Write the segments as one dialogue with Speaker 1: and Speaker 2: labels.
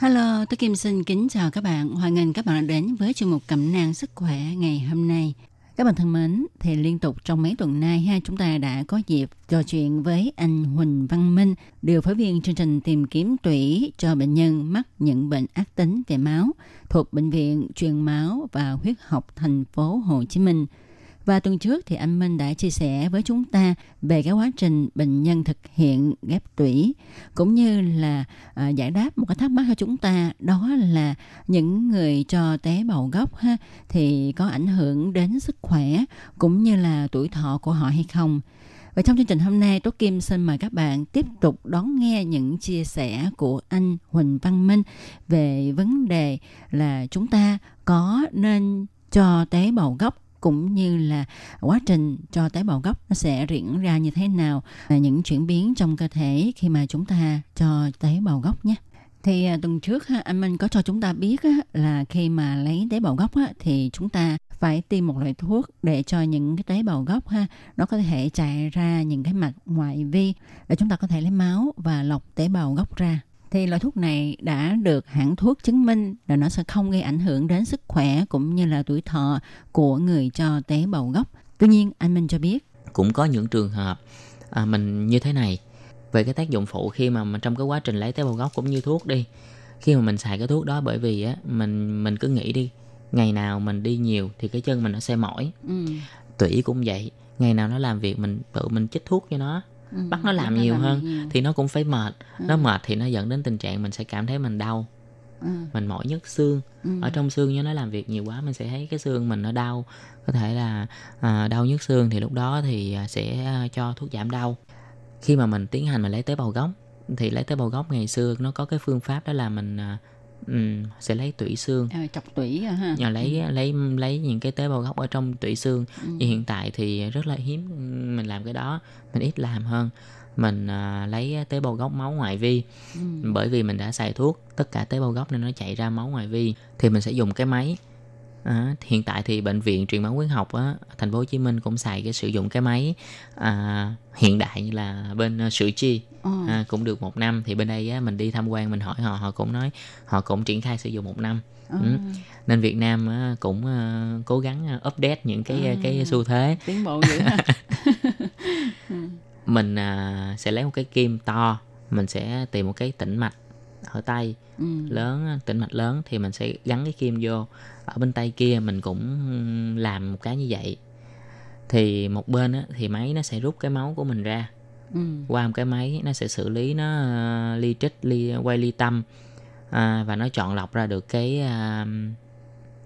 Speaker 1: Hello, tôi Kim xin kính chào các bạn. Hoan nghênh các bạn đã đến với chương mục cẩm nang sức khỏe ngày hôm nay. Các bạn thân mến, thì liên tục trong mấy tuần nay ha chúng ta đã có dịp trò chuyện với anh Huỳnh Văn Minh, điều phối viên chương trình tìm kiếm tủy cho bệnh nhân mắc những bệnh ác tính về máu thuộc bệnh viện truyền máu và huyết học thành phố Hồ Chí Minh. Và tuần trước thì anh Minh đã chia sẻ với chúng ta về cái quá trình bệnh nhân thực hiện ghép tủy cũng như là à, giải đáp một cái thắc mắc cho chúng ta đó là những người cho tế bào gốc ha thì có ảnh hưởng đến sức khỏe cũng như là tuổi thọ của họ hay không. Và trong chương trình hôm nay, Tố Kim xin mời các bạn tiếp tục đón nghe những chia sẻ của anh Huỳnh Văn Minh về vấn đề là chúng ta có nên cho tế bào gốc cũng như là quá trình cho tế bào gốc nó sẽ diễn ra như thế nào là những chuyển biến trong cơ thể khi mà chúng ta cho tế bào gốc nhé. Thì à, tuần trước ha, anh Minh có cho chúng ta biết là khi mà lấy tế bào gốc thì chúng ta phải tiêm một loại thuốc để cho những cái tế bào gốc ha nó có thể chạy ra những cái mạch ngoại vi để chúng ta có thể lấy máu và lọc tế bào gốc ra thì loại thuốc này đã được hãng thuốc chứng minh là nó sẽ không gây ảnh hưởng đến sức khỏe cũng như là tuổi thọ của người cho tế bào gốc. Tuy nhiên, anh Minh cho biết
Speaker 2: cũng có những trường hợp à, mình như thế này về cái tác dụng phụ khi mà mình trong cái quá trình lấy tế bào gốc cũng như thuốc đi khi mà mình xài cái thuốc đó bởi vì á mình mình cứ nghĩ đi ngày nào mình đi nhiều thì cái chân mình nó sẽ mỏi
Speaker 1: ừ.
Speaker 2: tủy cũng vậy ngày nào nó làm việc mình tự mình chích thuốc cho nó
Speaker 1: Ừ,
Speaker 2: bắt nó làm nhiều
Speaker 1: làm
Speaker 2: hơn
Speaker 1: nhiều.
Speaker 2: thì nó cũng phải mệt
Speaker 1: Ừ.
Speaker 2: nó mệt thì nó dẫn đến tình trạng mình sẽ cảm thấy mình đau
Speaker 1: Ừ.
Speaker 2: mình mỏi nhức xương
Speaker 1: Ừ.
Speaker 2: ở trong xương nếu nó làm việc nhiều quá mình sẽ thấy cái xương mình nó đau có thể là à, đau nhức xương thì lúc đó thì à, sẽ à, cho thuốc giảm đau khi mà mình tiến hành mình lấy tế bào gốc thì lấy tế bào gốc ngày xưa nó có cái phương pháp đó là mình à, ừm, sẽ lấy tủy xương
Speaker 1: À, chọc tủy à, ha.
Speaker 2: nhờ lấy lấy lấy những cái tế bào gốc ở trong tủy xương
Speaker 1: Ừ.
Speaker 2: hiện tại thì rất là hiếm mình làm cái đó mình ít làm hơn mình à, lấy tế bào gốc máu ngoại vi
Speaker 1: Ừ.
Speaker 2: bởi vì mình đã xài thuốc tất cả tế bào gốc nên nó chạy ra máu ngoài vi thì mình sẽ dùng cái máy à, hiện tại thì bệnh viện truyền máu huyết học á, thành phố Hồ Chí Minh cũng xài cái sử dụng cái máy à, hiện đại như là bên uh, Sử Chi
Speaker 1: Ờ.
Speaker 2: à, cũng được một năm thì bên đây á, mình đi tham quan mình hỏi họ họ cũng nói họ cũng triển khai sử dụng một năm
Speaker 1: Ờ.
Speaker 2: ừ. nên Việt Nam á, cũng ờ, cố gắng ờ, update những cái
Speaker 1: À.
Speaker 2: cái xu thế
Speaker 1: Tiến bộ dữ
Speaker 2: mình à, sẽ lấy một cái kim to mình sẽ tìm một cái tĩnh mạch ở tay
Speaker 1: Ừ.
Speaker 2: lớn tĩnh mạch lớn thì mình sẽ gắn cái kim vô ở bên tay kia mình cũng làm một cái như vậy thì một bên á, thì máy nó sẽ rút cái máu của mình ra
Speaker 1: Ừ.
Speaker 2: qua một cái máy nó sẽ xử lý nó ờ, ly trích ly quay ly tâm à, và nó chọn lọc ra được cái à,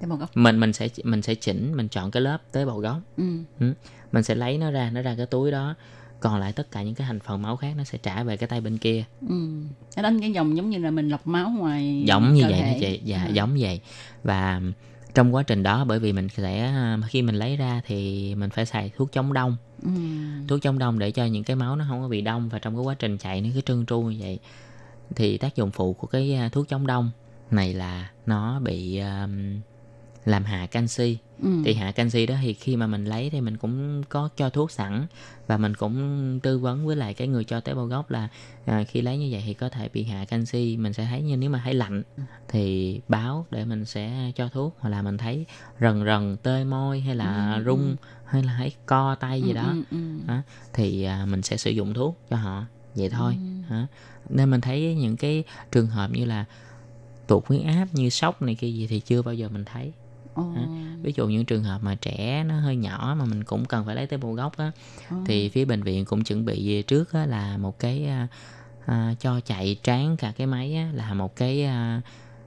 Speaker 1: Tế bào gốc.
Speaker 2: mình mình sẽ mình sẽ chỉnh mình chọn cái lớp tế bào gốc
Speaker 1: Ừ.
Speaker 2: mình sẽ lấy nó ra nó ra cái túi đó còn lại tất cả những cái thành phần máu khác nó sẽ trả về cái tay bên kia
Speaker 1: Ừ. Nó đánh cái dòng giống như là mình lọc máu ngoài
Speaker 2: giống như vậy
Speaker 1: thể.
Speaker 2: đó chị dạ
Speaker 1: À.
Speaker 2: giống vậy và trong quá trình đó bởi vì mình sẽ khi mình lấy ra thì mình phải xài thuốc chống đông
Speaker 1: Ừ.
Speaker 2: thuốc chống đông để cho những cái máu nó không có bị đông và trong cái quá trình chạy nó cứ trơn tru như vậy thì tác dụng phụ của cái à, thuốc chống đông này là nó bị um, làm hạ canxi.
Speaker 1: Ừ.
Speaker 2: thì hạ canxi đó thì khi mà mình lấy thì mình cũng có cho thuốc sẵn và mình cũng tư vấn với lại cái người cho tế bào gốc là à, khi lấy như vậy thì có thể bị hạ canxi. Mình sẽ thấy như nếu mà thấy lạnh thì báo để mình sẽ cho thuốc hoặc là mình thấy rần rần tê môi hay là
Speaker 1: Ừ,
Speaker 2: rung hay là thấy co tay gì
Speaker 1: Ừ,
Speaker 2: đó.
Speaker 1: ừ, ừ.
Speaker 2: đó, thì à, mình sẽ sử dụng thuốc cho họ. Vậy thôi.
Speaker 1: Ừ.
Speaker 2: hả nên mình thấy những cái trường hợp như là tụt huyết áp như sốc này kia gì thì chưa bao giờ mình thấy Ví dụ những trường hợp mà trẻ nó hơi nhỏ mà mình cũng cần phải lấy tế bào gốc á thì phía bệnh viện cũng chuẩn bị trước á, là một cái à, à, cho chạy tráng cả cái máy á, là một cái à,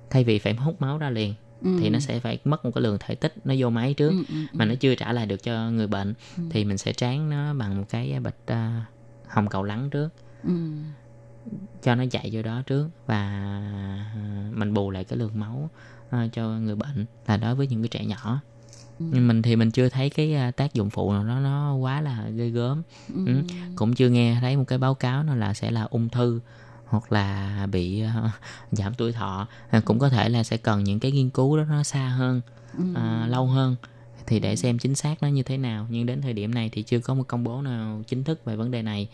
Speaker 2: thay vì phải hút máu ra liền
Speaker 1: Ừ.
Speaker 2: thì nó sẽ phải mất một cái lượng thể tích nó vô máy trước
Speaker 1: Ừ, ừ,
Speaker 2: mà nó chưa trả lại được cho người bệnh
Speaker 1: Ừ.
Speaker 2: thì mình sẽ tráng nó bằng một cái bịch à, hồng cầu lắng trước
Speaker 1: ừ.
Speaker 2: cho nó chạy vô đó trước và à, mình bù lại cái lượng máu à, cho người bệnh là đối với những cái trẻ nhỏ
Speaker 1: Ừ.
Speaker 2: nhưng mình thì mình chưa thấy cái à, tác dụng phụ nào nó nó quá là ghê gớm
Speaker 1: Ừ.
Speaker 2: Ừ. cũng chưa nghe thấy một cái báo cáo nào là sẽ là ung thư hoặc là bị à, giảm tuổi thọ à, cũng có thể là sẽ cần những cái nghiên cứu đó nó xa hơn lâu hơn thì để xem chính xác nó như thế nào nhưng đến thời điểm này thì chưa có một công bố nào chính thức về vấn đề này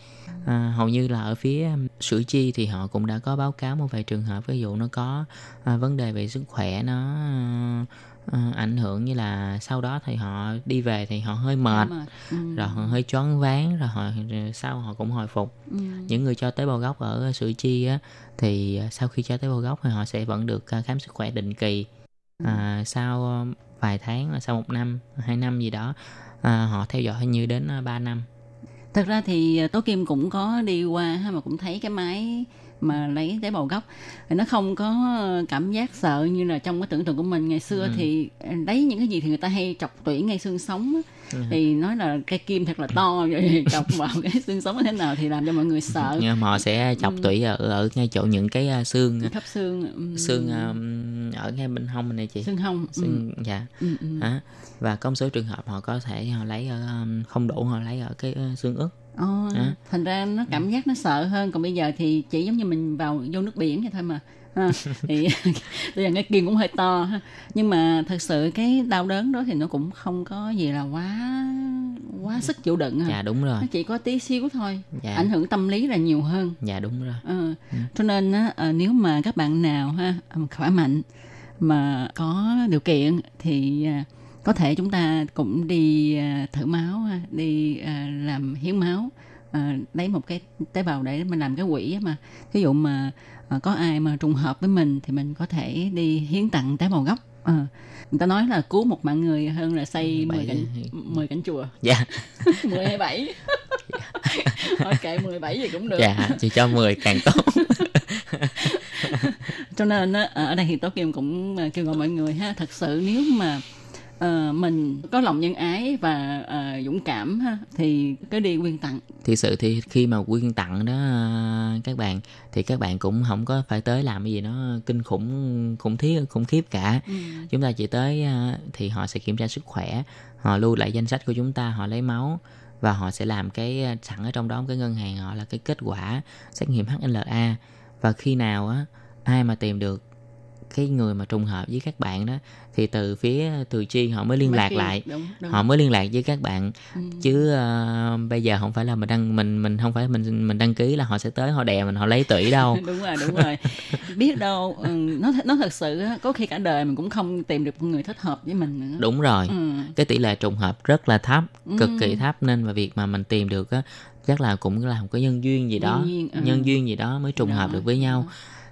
Speaker 2: à, hầu như là ở phía um, sữa chi thì họ cũng đã có báo cáo một vài trường hợp ví dụ nó có à, vấn đề về sức khỏe nó à, ảnh hưởng như là sau đó thì họ đi về thì họ hơi mệt
Speaker 1: Mệt. Ừ.
Speaker 2: rồi họ hơi choáng váng rồi họ rồi sau họ cũng hồi phục
Speaker 1: Ừ.
Speaker 2: những người cho tế bào gốc ở sữa chi á thì à, sau khi cho tế bào gốc thì họ sẽ vẫn được à, khám sức khỏe định kỳ à, sau vài tháng sau một năm hai năm gì đó à, họ theo dõi như đến à, 3 năm
Speaker 1: thật ra thì ờ, tố kim cũng có đi qua ha, mà cũng thấy cái máy mà lấy tế bào gốc thì nó không có cảm giác sợ như là trong cái tưởng tượng của mình ngày xưa
Speaker 2: Ừ.
Speaker 1: thì lấy những cái gì thì người ta hay chọc tủy ngay xương sống.
Speaker 2: Ừ.
Speaker 1: thì nói là cây kim thật là to rồi chọc vào cái xương sống như thế nào thì làm cho mọi người sợ
Speaker 2: nhưng mà họ sẽ chọc
Speaker 1: Ừ.
Speaker 2: tủy ở ở ngay chỗ những cái à, xương
Speaker 1: khắp xương ừ.
Speaker 2: xương à, ở ngay bên hông này chị
Speaker 1: xương hông ừ.
Speaker 2: xương dạ
Speaker 1: Ừ, ừ.
Speaker 2: hả và có một số trường hợp họ có thể họ lấy ở um, không đủ họ lấy ở cái uh, xương ức À.
Speaker 1: thành ra nó cảm giác nó sợ hơn còn bây giờ thì chỉ giống như mình vào vô nước biển vậy thôi mà ha. thì bây giờ cái kim cũng hơi to ha. Nhưng mà thật sự cái đau đớn đó thì nó cũng không có gì là quá quá sức chịu đựng ha.
Speaker 2: Dạ đúng rồi.
Speaker 1: Nó chỉ có tí xíu thôi
Speaker 2: dạ.
Speaker 1: ảnh hưởng tâm lý là nhiều hơn.
Speaker 2: Dạ đúng rồi.
Speaker 1: Ờ, cho nên á, ờ, nếu mà các bạn nào ha khỏe mạnh mà có điều kiện thì à, có thể chúng ta cũng đi à, thử máu ha, đi à, làm hiến máu à, lấy một cái tế bào để mình làm cái quỹ á mà. Ví dụ mà à, có ai mà trùng hợp với mình thì mình có thể đi hiến tặng tế bào gốc. Ờ, người ta nói là cứu một mạng người hơn là xây
Speaker 2: Bảy-
Speaker 1: 10 cảnh 10 cảnh chùa.
Speaker 2: Dạ.
Speaker 1: 10 hay 7 ok 17 gì cũng được.
Speaker 2: Dạ chỉ cho 10 càng tốt.
Speaker 1: Cho nên ở đây thì tố kim cũng kêu gọi mọi người ha thật sự nếu mà ờ, mình có lòng nhân ái và ờ, dũng cảm ha thì cứ đi quyên tặng.
Speaker 2: Thực sự thì khi mà quyên tặng đó các bạn thì các bạn cũng không có phải tới làm cái gì nó kinh khủng khủng thiết khủng khiếp cả. Chúng ta chỉ tới à, thì họ sẽ kiểm tra sức khỏe họ lưu lại danh sách của chúng ta họ lấy máu và họ sẽ làm cái sẵn ở trong đó cái ngân hàng họ là cái kết quả xét nghiệm HLA và khi nào á ai mà tìm được cái người mà trùng hợp với các bạn đó thì từ phía từ chi họ mới liên
Speaker 1: Mấy
Speaker 2: lạc
Speaker 1: khi-
Speaker 2: lại
Speaker 1: đúng, đúng.
Speaker 2: họ mới liên lạc với các bạn
Speaker 1: Ừ.
Speaker 2: chứ ờ, bây giờ không phải là mình đăng mình mình không phải mình mình đăng ký là họ sẽ tới họ đè mình họ lấy tủy đâu
Speaker 1: đúng rồi đúng rồi biết đâu ừ, nó nó thật sự có khi cả đời mình cũng không tìm được người thích hợp với mình nữa
Speaker 2: đúng rồi
Speaker 1: ừ.
Speaker 2: cái tỷ lệ trùng hợp rất là thấp cực
Speaker 1: Ừ.
Speaker 2: kỳ thấp nên mà việc mà mình tìm được á chắc là cũng là một cái nhân duyên gì đó
Speaker 1: Nhân duyên, ừ.
Speaker 2: nhân duyên gì đó mới trùng
Speaker 1: Đó,
Speaker 2: hợp được với nhau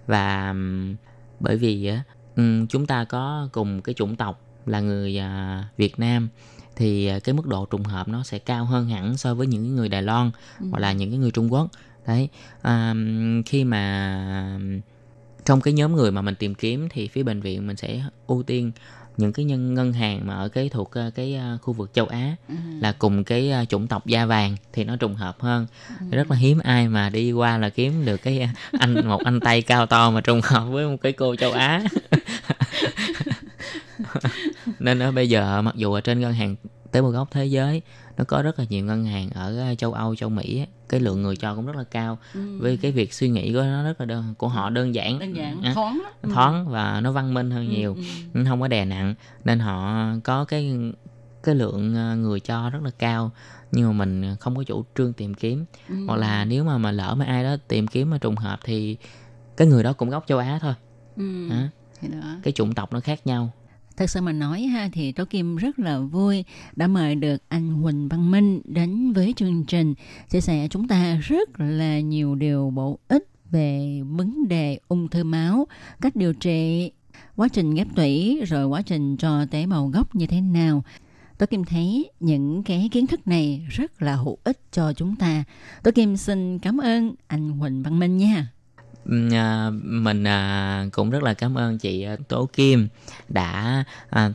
Speaker 2: và ừm, bởi vì ừm, chúng ta có cùng cái chủng tộc là người à, Việt Nam thì à, cái mức độ trùng hợp nó sẽ cao hơn hẳn so với những người Đài Loan hoặc là những cái người Trung Quốc. Đấy à, khi mà trong cái nhóm người mà mình tìm kiếm thì phía bệnh viện mình sẽ ưu tiên những cái nhân ngân hàng mà ở cái thuộc ờ, cái ờ, khu vực châu Á
Speaker 1: Ừ.
Speaker 2: là cùng cái ờ, chủng tộc da vàng thì nó trùng hợp hơn. Rất là hiếm ai mà đi qua là kiếm được cái anh một anh tay cao to mà trùng hợp với một cái cô châu Á. Nên ở bây giờ mặc dù ở trên ngân hàng tế bào gốc thế giới nó có rất là nhiều ngân hàng ở ờ, châu Âu châu Mỹ cái lượng người cho cũng rất là cao. Với cái việc suy nghĩ của nó rất là đơn của họ đơn giản.
Speaker 1: Đơn giản
Speaker 2: À,
Speaker 1: thoáng. Ừ.
Speaker 2: thoáng và nó văn minh hơn nhiều.
Speaker 1: ừ.
Speaker 2: không có đè nặng. Nên họ có cái cái lượng ờ, người cho rất là cao. Nhưng mà mình không có chủ trương tìm kiếm.
Speaker 1: Ừ.
Speaker 2: hoặc là nếu mà mà lỡ mà ai đó tìm kiếm mà trùng hợp thì cái người đó cũng gốc châu Á thôi.
Speaker 1: Ừ. thì đó.
Speaker 2: Cái chủng tộc nó khác nhau
Speaker 1: Thật sự mà nói ha thì Tố Kim rất là vui đã mời được anh Huỳnh Văn Minh đến với chương trình chia sẻ chúng ta rất là nhiều điều bổ ích về vấn đề ung thư máu, cách điều trị. quá trình ghép tủy rồi quá trình cho tế bào gốc như thế nào. Tôi Kim thấy những cái kiến thức này rất là hữu ích cho chúng ta. Tôi Kim xin cảm ơn anh Huỳnh Văn Minh nha.
Speaker 2: À, mình à, cũng rất là cảm ơn chị à, Tố Kim đã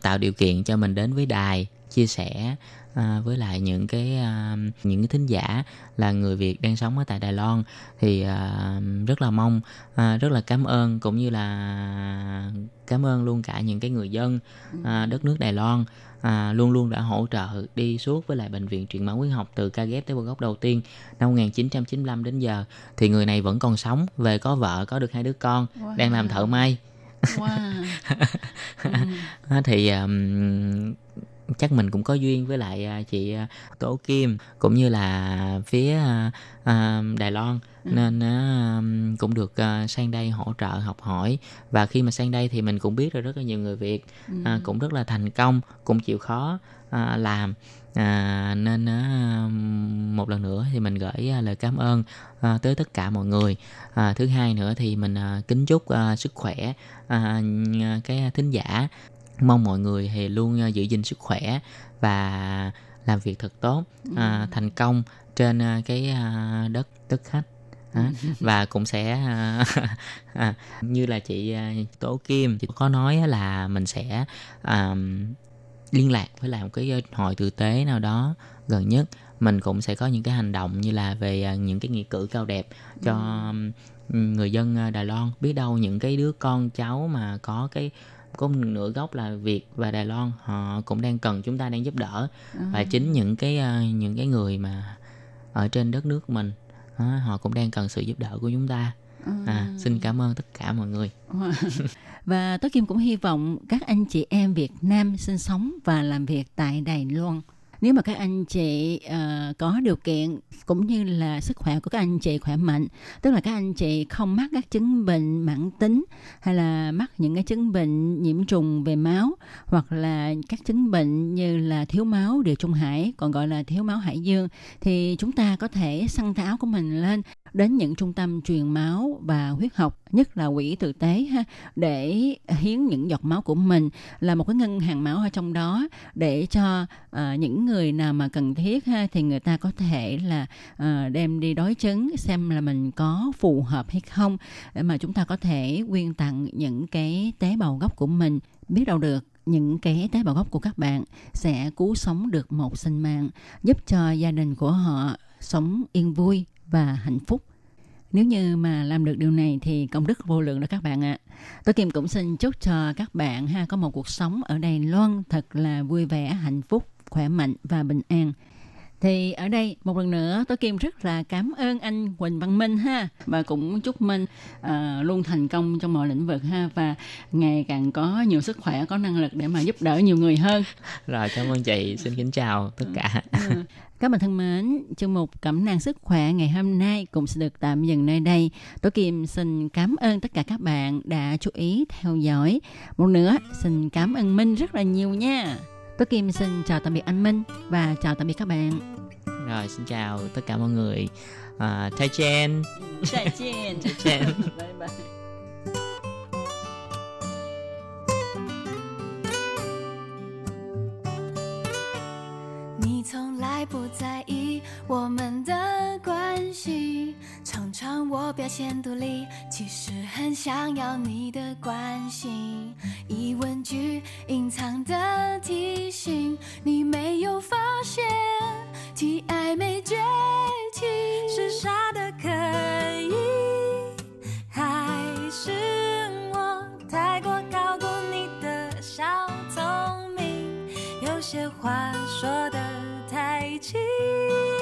Speaker 2: tạo điều kiện cho mình đến với đài, chia sẻ à, với lại những cái à, những cái thính giả là người Việt đang sống ở tại Đài Loan thì à, rất là mong à, rất là cảm ơn cũng như là cảm ơn luôn cả những cái người dân à, đất nước Đài Loan à, luôn luôn đã hỗ trợ đi suốt với lại bệnh viện truyền máu huyết học từ ca ghép tế bào gốc đầu tiên năm 1995 đến giờ thì người này vẫn còn sống về có vợ có được hai đứa con wow. đang làm thợ may wow. ừ. thì um, chắc mình cũng có duyên với lại à, chị à, Tố Kim cũng như là phía uh, Đài Loan. Ừ. nên cũng được sang đây hỗ trợ học hỏi. Và khi mà sang đây thì mình cũng biết rồi rất là nhiều người Việt ừ. cũng rất là thành công cũng chịu khó làm. À, nên à, một lần nữa thì mình gửi à, lời cảm ơn à, tới tất cả mọi người. À, thứ hai nữa thì mình à, kính chúc à, sức khỏe à, cái thính giả mong mọi người thì luôn ờ, giữ gìn sức khỏe và làm việc thật tốt à, ừ. thành công trên ờ, cái ờ, đất đất khách à, và cũng sẽ à, như là chị tố kim chị có nói là mình sẽ à, liên lạc với lại một cái hội tử tế nào đó gần nhất mình cũng sẽ có những cái hành động như là về những cái nghĩa cử cao đẹp cho ừ. người dân Đài Loan biết đâu những cái đứa con cháu mà có cái có nửa gốc là Việt và Đài Loan họ cũng đang cần chúng ta đang giúp đỡ. À. và chính những cái ờ, những cái người mà ở trên đất nước mình họ cũng đang cần sự giúp đỡ của chúng ta. À, à xin cảm ơn tất cả mọi người.
Speaker 1: Và Tố Kim cũng hy vọng các anh chị em Việt Nam sinh sống và làm việc tại Đài Loan nếu mà các anh chị uh, có điều kiện cũng như là sức khỏe của các anh chị khỏe mạnh tức là các anh chị không mắc các chứng bệnh mãn tính hay là mắc những cái chứng bệnh nhiễm trùng về máu hoặc là các chứng bệnh như là thiếu máu điều trung hải còn gọi là thiếu máu hải dương thì chúng ta có thể săn táo của mình lên đến những trung tâm truyền máu và huyết học nhất là quỹ tử tế ha để hiến những giọt máu của mình là một cái ngân hàng máu ở trong đó để cho uh, những người nào mà cần thiết ha thì người ta có thể là uh, đem đi đối chứng xem là mình có phù hợp hay không để mà chúng ta có thể quyên tặng những cái tế bào gốc của mình. Biết đâu được những cái tế bào gốc của các bạn sẽ cứu sống được một sinh mạng giúp cho gia đình của họ sống yên vui và hạnh phúc nếu như mà làm được điều này thì công đức vô lượng đó các bạn ạ. À. Tôi Kim cũng xin chúc cho các bạn ha có một cuộc sống ở Đài Loan thật là vui vẻ, hạnh phúc, khỏe mạnh và bình an. Thì ở đây một lần nữa tôi Kim rất là cảm ơn anh Quỳnh Văn Minh ha và cũng chúc Minh uh, luôn thành công trong mọi lĩnh vực ha và ngày càng có nhiều sức khỏe, có năng lực để mà giúp đỡ nhiều người hơn.
Speaker 2: Rồi cảm ơn chị, xin kính chào tất cả.
Speaker 1: Các bạn thân mến, chương mục Cẩm nang sức khỏe ngày hôm nay cũng sẽ được tạm dừng nơi đây. Tố Kim xin cảm ơn tất cả các bạn đã chú ý theo dõi. Một nữa, xin cảm ơn Minh rất là nhiều nha. Tố Kim xin chào tạm biệt anh Minh và chào tạm biệt các bạn.
Speaker 2: Rồi, xin chào tất cả mọi người. À. Thai Chen.
Speaker 1: Thai Chen. bye bye.
Speaker 3: 从来不在意我们的关系，常常我表现独立，其实很想要你的关心。疑问句隐藏的提醒，你没有发现，提暧昧绝情，是傻的可以，还是我太过高估你的小聪明？有些话说的。心